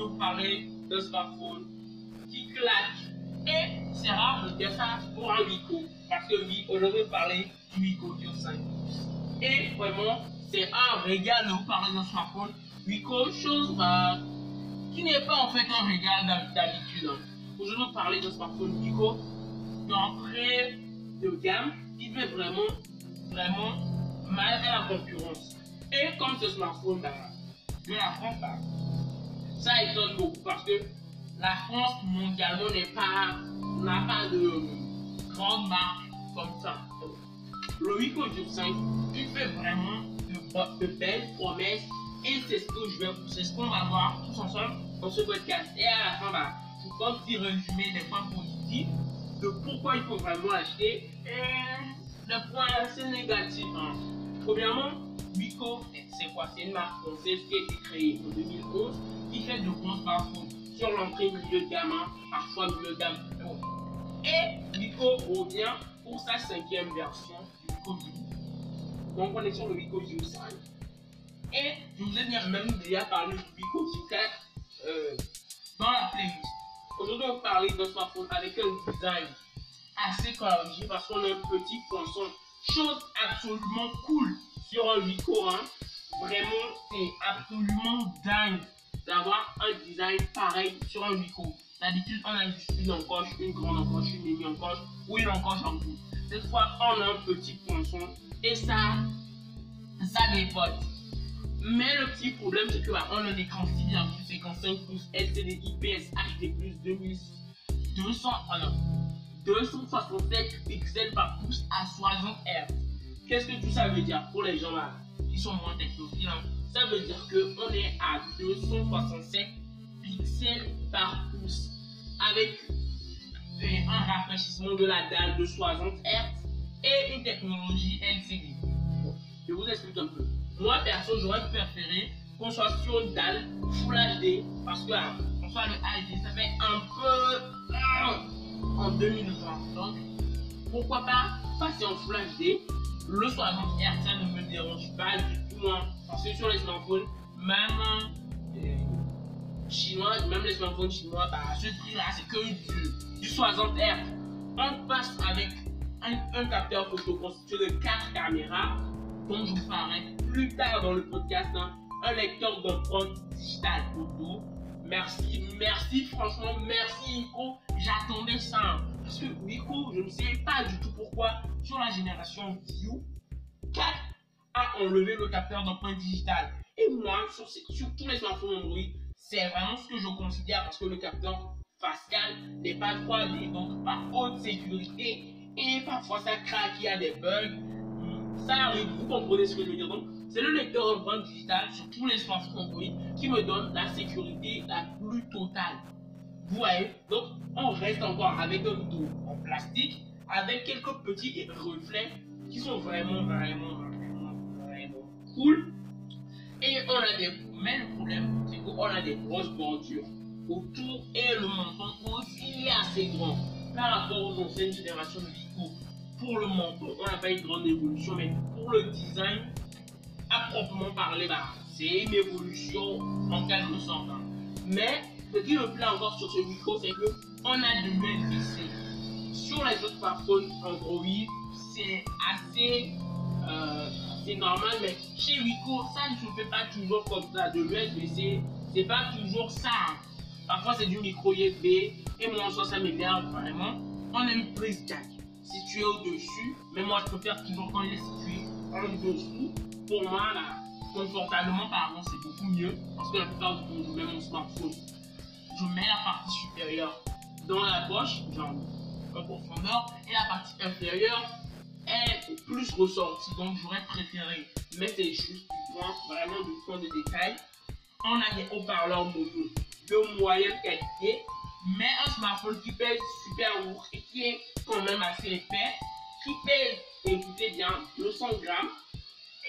de vous parler d'un smartphone qui claque. Et c'est rare de dire ça pour un Vico. Parce que oui, aujourd'hui, parler du Dur 5. Et vraiment, c'est un régal de vous parler d'un smartphone Vico, chose bah, qui n'est pas en fait un régal d'habitude. Hein. Aujourd'hui, vous parler d'un smartphone Vico d'entrée de gamme qui fait vraiment, vraiment mal à la concurrence. Et comme ce smartphone bah, de la France, bah, ça étonne beaucoup parce que la France mondialement n'est pas n'a pas de grande marque comme ça. Wico du 5, il fait vraiment de, belles promesses et c'est ce que je vais, c'est ce qu'on va voir tous ensemble dans ce podcast. Et à la fin, bah, je vais un petit résumé des points positifs de pourquoi il faut vraiment acheter et des points assez négatifs. Hein. Premièrement, Wico, c'est quoi? C'est une marque française qui a été créée en 2011 qui fait de bons smartphones sur l'entrée milieu de gamme, parfois milieu de gamme. Et Vico revient pour sa cinquième version du Vico Donc on est sur le Vico View 5. Et je vous ai même déjà parlé du Vico View 4 euh, dans la playlist. Aujourd'hui on va parler d'un smartphone avec un design assez coloré parce qu'on a un petit poinçon. Chose absolument cool sur un Vico. Hein. Vraiment, c'est absolument dingue d'avoir un design pareil sur un micro. D'habitude, on a une encoche, une grande encoche, une mini encoche ou une encoche en bout. Cette fois, on a un petit poinçon et ça, ça dépote. Mais le petit problème, c'est que bah, on a des écran 6,55 pouces LCD IPS HD+, 2200, alors, 267 pixels par pouce à 60 Hz. Qu'est-ce que tout ça veut dire pour les gens là qui sont moins technophiles hein? Ça veut dire qu'on est à 267 pixels par pouce avec un rafraîchissement de la dalle de 60 Hz et une technologie LCD. je vous explique un peu. Moi, perso, j'aurais préféré qu'on soit sur une dalle Full HD parce que hein, qu'on soit le HD, ça fait un peu euh, en 2020. Donc, pourquoi pas passer en Full HD Le 60 Hz, ça ne me dérange pas du tout. Hein. Parce que sur les smartphones, même euh, chinois, même les smartphones chinois, bah, ce prix-là, c'est que du, 60 Hz. On passe avec un, capteur photo constitué de 4 caméras, dont je vous parlerai plus tard dans le podcast, hein. un lecteur d'empreinte digitale photo. Merci, merci, franchement, merci Nico. J'attendais ça. Hein. Parce que Nico, je ne sais pas du tout pourquoi, sur la génération View 4, a enlevé le capteur d'empreinte digitale. Et moi, sur, tous les smartphones Android, c'est vraiment ce que je considère parce que le capteur facial n'est pas 3D, donc par haute sécurité. Et parfois ça craque, il y a des bugs. Ça arrive, vous comprenez ce que je veux dire. Donc, c'est le lecteur d'empreinte digitale sur tous les smartphones Android qui me donne la sécurité la plus totale. Vous voyez Donc, on reste encore avec un dos en plastique, avec quelques petits reflets qui sont vraiment, vraiment, cool. Et on a des. Mais le problème, c'est qu'on a des grosses bordures autour et le menton aussi est assez grand par rapport aux anciennes générations de Vico. Pour le menton, on n'a pas une grande évolution, mais pour le design, à proprement parler, bah, c'est une évolution en quelque sorte. Hein. Mais ce qui me plaît encore sur ce micro, c'est que on a de l'USB-C. Sur les autres smartphones Android, c'est assez euh, c'est normal, mais chez Wico, ça ne se fait pas toujours comme ça. De l'USB-C, c'est pas toujours ça. Hein. Parfois, c'est du micro USB, et moi, ça, ça m'énerve vraiment. On a une prise jack située au-dessus, mais moi, je préfère toujours quand il est situé en dessous. Pour moi, là, confortablement, pardon, c'est beaucoup mieux, parce que la plupart du temps, je mets mon smartphone. Je mets la partie supérieure dans la poche, genre en profondeur, et la partie inférieure est plus ressorti Donc j'aurais préféré mettre des juste du vraiment du point de détail. On a des haut-parleurs de moyenne qualité, mais un smartphone qui pèse super lourd et qui est quand même assez épais, qui pèse, écoutez bien, 200 grammes.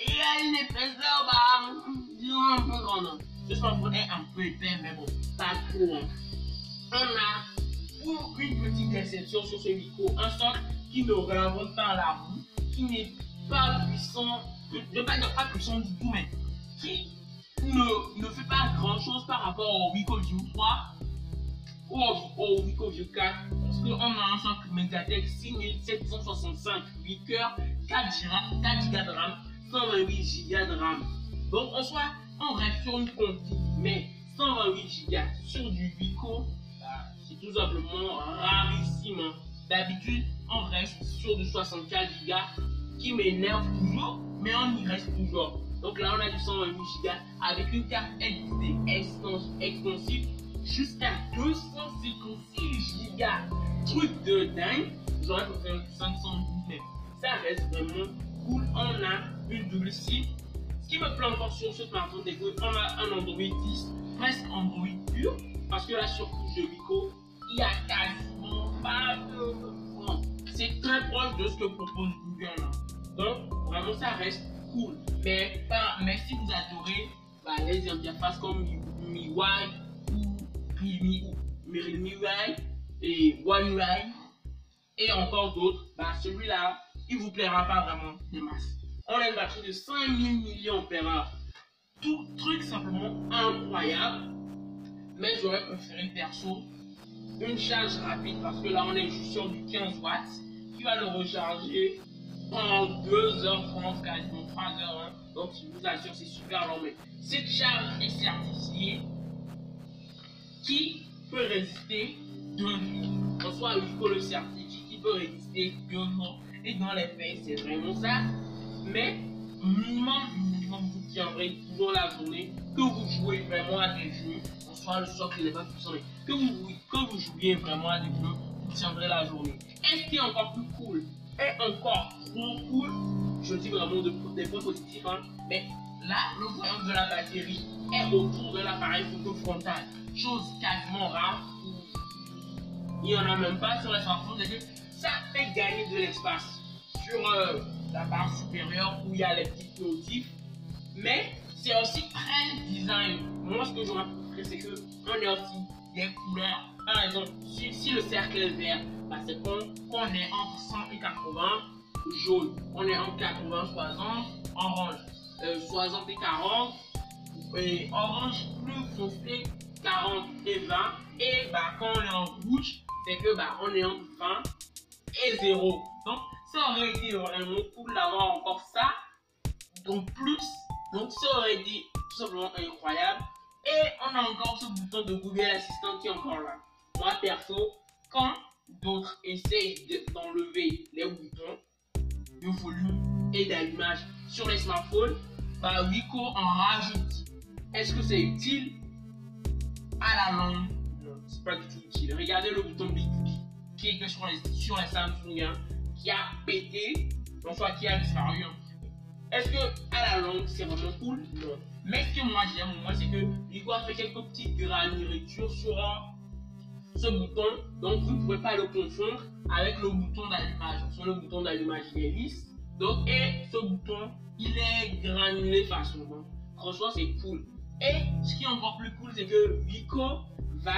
Et il a une épaisseur, bah, disons un peu grande. Ce smartphone est un peu épais, mais bon, pas trop. Hein. On a pour une petite déception sur ce micro, un socle qui ne réinvente pas la roue, qui n'est pas puissant, je ne pas dire pas puissant du tout, mais qui ne, ne fait pas grand chose par rapport au Vico View 3 ou au, Vico View 4 parce qu'on a un 5 Mediatek 6765 8 cœurs, 4 Go, 4 Go de RAM, 128 Go de RAM. Donc en soi, on reste sur une config, mais 128 Go sur du Vico, bah, c'est tout simplement rarissime. D'habitude, on reste sur du 64 Go qui m'énerve toujours, mais on y reste toujours. Donc là, on a du 128 Go avec une carte SD extensive jusqu'à 256 Go. Truc de dingue. J'aurais préféré 512, mais ça reste vraiment cool. On a double. Ce qui me plaît encore sur ce smartphone, c'est qu'on a un Android 10, presque Android pur, parce que la surcouche de Vico, il y a quasiment pas de. C'est très proche de ce que propose Google. Donc, vraiment, ça reste cool. Mais, pas, mais si vous adorez bah, les interfaces comme MIUI ou Realme ou UI et One UI et encore d'autres, bah, celui-là, il vous plaira pas vraiment des masses. On a une batterie de 5000 mAh. Tout truc simplement incroyable. Mais j'aurais préféré perso une charge rapide parce que là on est juste sur du 15 watts qui va le recharger en 2h30, quasiment 3h. Hein. Donc, je vous assure, c'est super long. Mais cette charge est certifiée qui peut résister deux jours. En soit, il faut le certifier qui peut résister deux jours. Et dans les faits, c'est vraiment ça. Mais, minimum, minimum, vous tiendrez toujours la journée. Que vous jouez vraiment à des jeux, en soit le qui n'est pas puissant, que vous, que vous jouiez vraiment à des jeux, vous tiendrez la journée. est ce qui est encore plus cool, est encore trop cool? Je dis vraiment de, des points positifs, hein. mais là, le voyant de la batterie est autour de l'appareil photo frontal. Chose quasiment rare. Il n'y en a même pas sur les smartphones. Ça fait gagner de l'espace sur euh, la barre supérieure où il y a les petits motifs. Mais c'est aussi très design. Moi, ce que j'aurais préféré, c'est qu'on ait aussi des couleurs. Par exemple, si, si le cercle est vert, bah, c'est qu'on est entre 100 et 80 jaune. On est en 80, 60, orange. Euh, 60 et 40. Et orange plus foncé, 40 et 20. Et bah, quand on est en rouge, c'est que bah, on est entre 20 et 0. Donc, ça aurait été vraiment cool d'avoir encore ça. Donc, plus. Donc, ça aurait été tout simplement incroyable. Et on a encore ce bouton de Google Assistant qui est encore là. Moi, perso, quand d'autres essayent d'enlever les boutons de volume et d'allumage sur les smartphones, bah Wico en rajoute. Est-ce que c'est utile? À la longue, non, c'est pas du tout utile. Regardez le bouton Big qui est sur les, sur les Samsung hein, qui a pété, en soit qui a disparu. Hein. Est-ce que à la longue c'est vraiment cool? Non. Mais ce que moi j'aime, moi, c'est que Wico a fait quelques petites granitures sur ce bouton, donc vous ne pouvez pas le confondre avec le bouton d'allumage. Sur le bouton d'allumage, il est lisse. Donc, et ce bouton, il est granulé facilement. Franchement, c'est cool. Et ce qui est encore plus cool, c'est que Vico va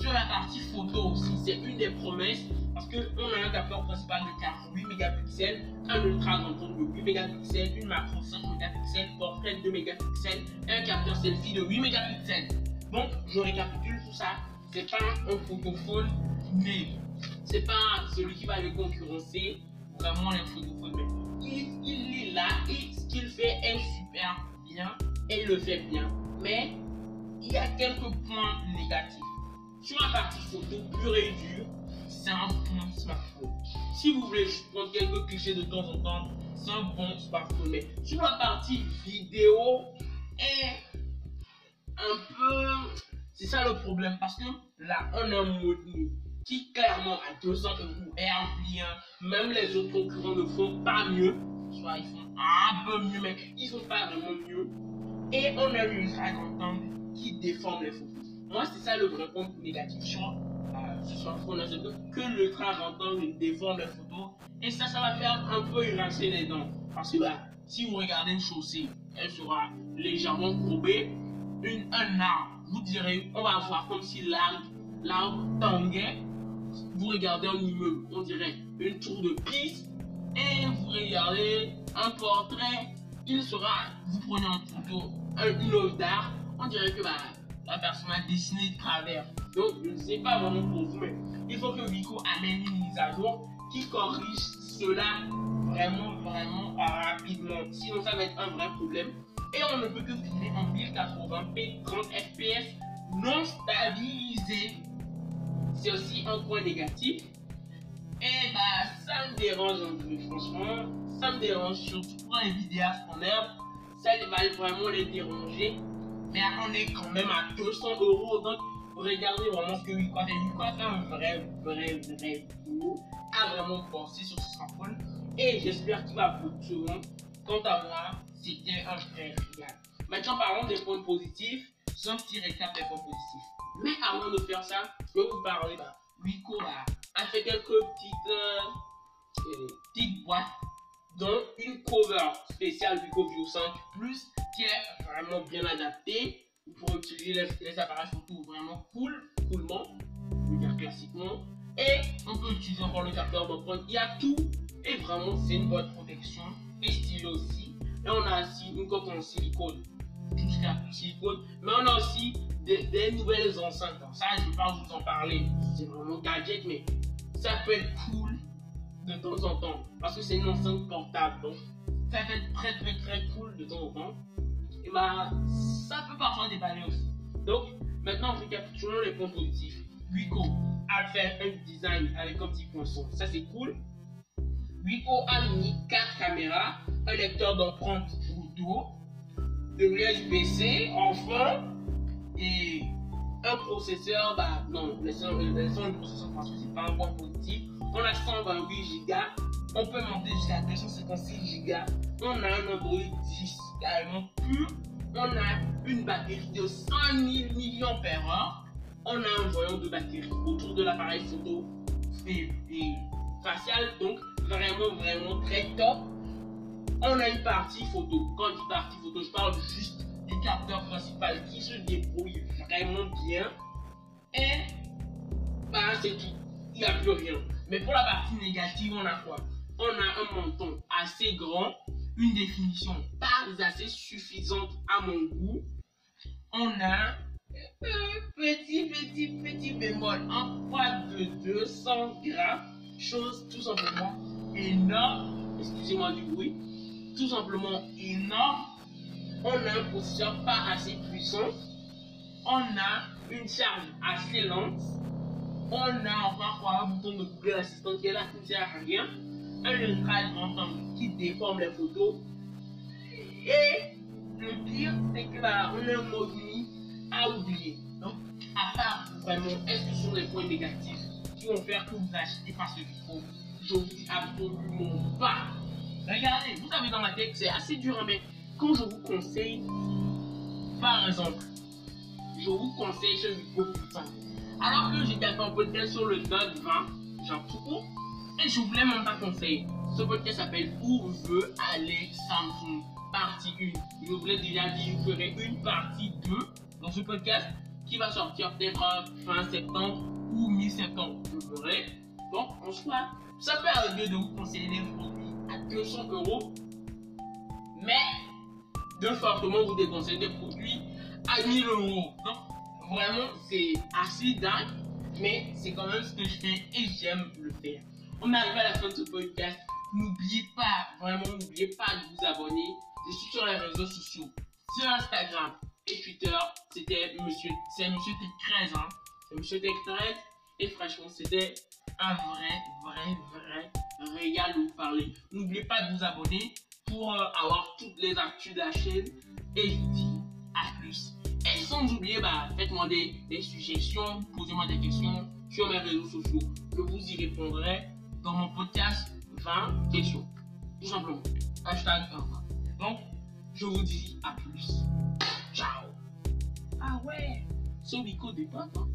sur la partie photo aussi. C'est une des promesses parce qu'on a un capteur principal de 8 mégapixels, un ultra grand angle de 8 mégapixels, une macro 5 mégapixels, portrait 2 mégapixels, un capteur selfie de 8 mégapixels. Donc, je récapitule tout ça c'est pas un photophone mais c'est pas celui qui va le concurrencer vraiment les photophones. Il, il est là et ce qu'il fait est super bien et le fait bien. Mais il y a quelques points négatifs. Sur la partie photo pure et dure, c'est un bon smartphone. Si vous voulez juste prendre quelques clichés de temps en temps, c'est un bon smartphone. Mais sur la partie vidéo, est un peu c'est ça le problème parce que là, on a un mode qui clairement à 200 euros est rempli. Même les autres concurrents ne font pas mieux. Soit ils font un peu mieux, mais ils font pas vraiment mieux. Et on a eu une grande qui déforme les photos. Moi, c'est ça le vrai point négatif sur euh, ce smartphone que le grand angle déforme les photos. Et ça, ça va faire un peu rincer les dents. Parce que là, si vous regardez une chaussée, elle sera légèrement courbée. Une, un arbre vous direz, on va voir comme si l'arbre tanguait. Vous regardez un immeuble, on dirait une tour de piste. Et vous regardez un portrait, il sera, vous prenez en photo une œuvre d'art, on dirait que bah, la personne a dessiné de travers. Donc, je ne sais pas vraiment pour vous, mais il faut que Vico amène une mise à jour qui corrige cela vraiment, vraiment rapidement. Sinon, ça va être un vrai problème. Et on ne peut que filmer en 1080p 30 fps non stabilisé. C'est aussi un point négatif. Et bah, ça me dérange un peu, franchement. Ça me dérange surtout pour un vidéaste en herbe. Ça va vraiment les déranger. Mais on est quand même à 200 euros. Donc, regardez vraiment ce que lui fait. Lui fait un vrai, vrai, vrai boulot. A vraiment pensé sur ce smartphone. Et j'espère qu'il va fonctionner. Quant à moi, c'était un vrai régal. Maintenant, parlons des points positifs. Sans petit récap des points positifs. Mais avant de faire ça, je vais vous parler. Bah, Rico a fait quelques petites, euh, petites boîtes dont une cover spéciale Vico View 5 Plus est vraiment bien adaptée pour utiliser les, appareils photo vraiment cool, coolement, dire classiquement. Et on peut utiliser encore le capteur d'empreinte. Il y a tout et vraiment c'est une bonne protection et style aussi. Et on a aussi une coque en silicone, tout ce qu'il silicone, mais on a aussi des, nouvelles enceintes. ça, je ne vais pas vous en parler, c'est vraiment gadget, mais ça peut être cool de temps en temps parce que c'est une enceinte portable. Donc, ça peut être très très très cool de temps en temps. Et bah, ça peut parfois déballer aussi. Donc, maintenant, on récapitulons les points positifs. Wico a fait un design avec un petit poinçon. Ça, c'est cool. Wico a mis 4 caméras, un lecteur d'empreinte photo, de l'USB-C, enfin, et un processeur, bah non, laissons, laissons le processeur parce que c'est pas un point positif. On a 128 Go, on peut monter jusqu'à 256 Go. On a un Android 10 carrément pur. On a une batterie de 100 000 mAh. On a un voyant de batterie autour de l'appareil photo et, facial, donc vraiment, vraiment très top. On a une partie photo. Quand je dis partie photo, je parle juste du capteur principal qui se débrouille vraiment bien. Et bah, c'est tout. Il n'y a plus rien. Mais pour la partie négative, on a quoi? On a un menton assez grand, une définition pas assez suffisante à mon goût. On a un petit, petit, petit bémol en poids de 200 grammes, chose tout simplement énorme. Excusez-moi du bruit. Tout simplement énorme on a un processeur pas assez puissant, on a une charge assez lente, on a encore un bouton de Google Assistant qui est là qui ne sert à rien, un lettrage ensemble qui déforme les photos, et le pire c'est que là on a un mode nuit à oublier. Donc, à part vraiment, est-ce que ce sont des points négatifs qui vont faire que vous achetez pas ce micro? Je vous dis absolument pas. Regardez, vous savez dans ma tête, c'est assez dur à mettre quand je vous conseille, par exemple, je vous conseille ce micro putain. Alors que j'étais un podcast sur le Note 20, genre tout court, et je voulais même pas conseiller. Ce podcast s'appelle Où veut aller Samsung, partie 1. Je voulais déjà que je ferai une partie 2 dans ce podcast qui va sortir peut-être fin septembre ou mi-septembre. Je ferai. Donc, en soi, ça peut de vous conseiller des produits à 200 euros. Mais de fortement vous déconseiller des produits à 1000 euros. Donc, vraiment, c'est assez dingue, mais c'est quand même ce que je fais et j'aime le faire. On arrive à la fin de ce podcast. N'oubliez pas, vraiment, n'oubliez pas de vous abonner. Je suis sur les réseaux sociaux, sur Instagram et Twitter. C'était Monsieur, c'est Monsieur Tech 13, hein. C'est Monsieur Tech 13. Et franchement, c'était un vrai, vrai, vrai régal de vous parler. N'oubliez pas de vous abonner pour euh, avoir toutes les actus de la chaîne. Et je vous dis à plus. Et sans oublier, bah, faites-moi des, des, suggestions, posez-moi des questions sur mes réseaux sociaux. Je vous y répondrai dans mon podcast 20 questions. Tout simplement. Hashtag 20. Donc, je vous dis à plus. Ciao. Ah ouais, c'est Nico des potes. Hein?